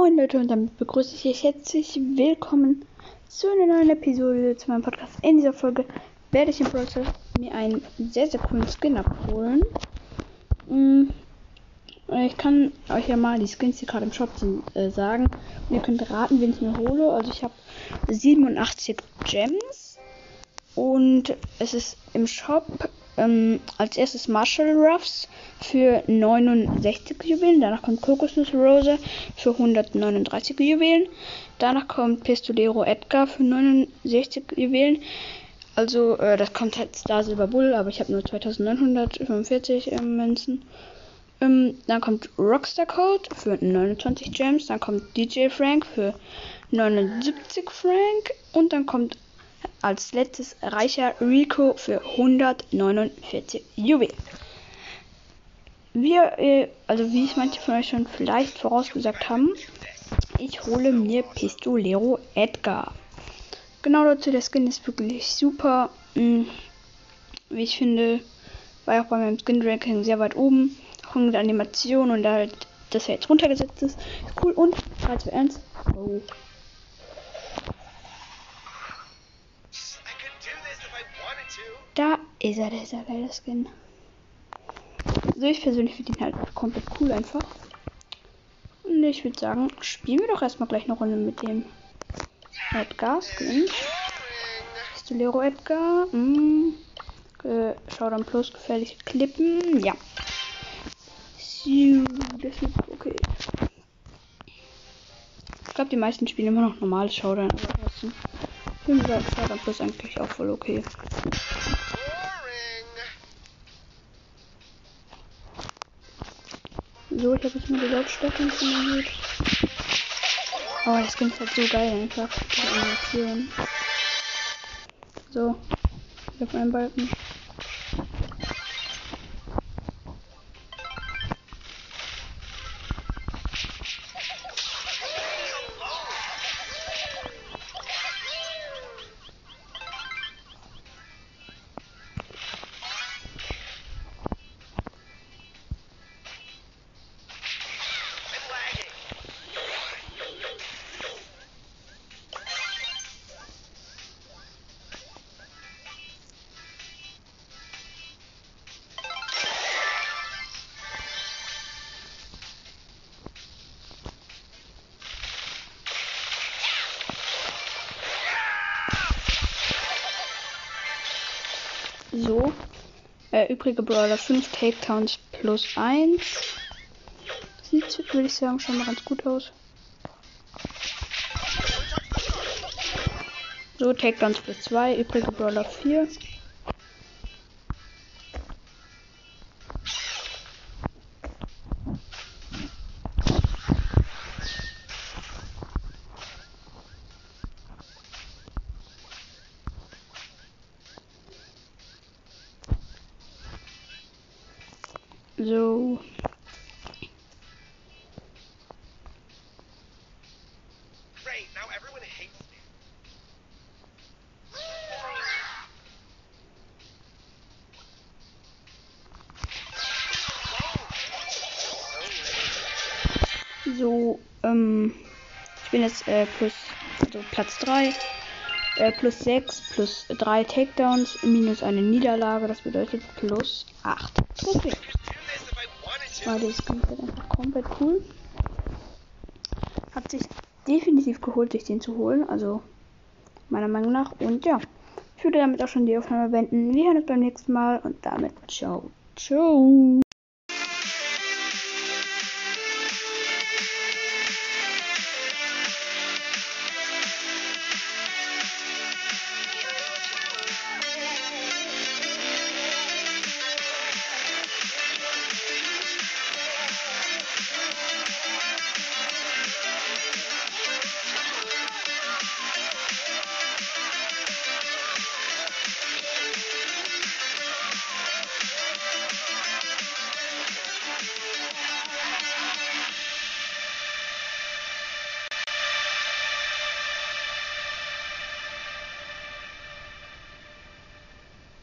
Moin Leute und damit begrüße ich euch herzlich willkommen zu einer neuen Episode zu meinem Podcast. In dieser Folge werde ich im Prozess mir einen sehr, sehr coolen Skin abholen. Mm, Ich kann euch ja mal die Skins, die gerade im Shop sind, äh, sagen. Und ihr könnt raten, wen ich mir hole. Also ich habe 87 Gems. Und es ist im Shop ähm, als erstes Marshall Ruffs für 69 Juwelen. Danach kommt Kokosnuss Rose für 139 Juwelen. Danach kommt Pistolero Edgar für 69 Juwelen. Also, äh, das kommt halt Star Silver Bull, aber ich habe nur 2945 äh, Münzen. Ähm, dann kommt Rockstar Code für 29 Gems. Dann kommt DJ Frank für 79 Frank. Und dann kommt als letztes reicher Rico für 149 Juwelen. Wir, äh, also wie es manche von euch schon vielleicht vorausgesagt haben, ich hole mir Pistolero Edgar. Genau dazu, der Skin ist wirklich super. Hm, wie ich finde, war auch bei meinem Skin Ranking sehr weit oben. Auch der Animation und halt, dass er jetzt runtergesetzt ist. cool und 3, 2, 1. Oh. Da ist er, der ist er geile Skin. Also ich persönlich finde ihn halt komplett cool einfach. Und ich würde sagen, spielen wir doch erstmal gleich eine Runde mit dem Edgar Skin. Pistolero Edgar. Mm. Äh, Showdown Plus gefährliche Klippen. Ja. So, das ist okay. Ich glaube, die meisten spielen immer noch normales Showdown. Ich finde Showdown Plus eigentlich auch voll okay. So, ich habe jetzt mal die Lautstärke erhöht. Oh, das klingt halt so geil einfach. Die Animation. So. Ich auf einen Balken. So. Äh, übrige Brawler 5 Takedowns plus 1. Sieht, würde ich sagen, schon mal ganz gut aus. So, Takedowns plus 2, übrige Brawler 4. So. So, ähm, ich bin jetzt äh, plus, also Platz 3, äh, plus 6, plus 3 Takedowns, minus eine Niederlage, das bedeutet plus 8 Trophäen. Do this if I wanted to. War das Ganze einfach komplett cool. Hat sich definitiv geholt, sich den zu holen, also meiner Meinung nach. Und ja, ich würde damit auch schon die Aufnahme beenden. Wir hören uns beim nächsten Mal und damit ciao. Ciao.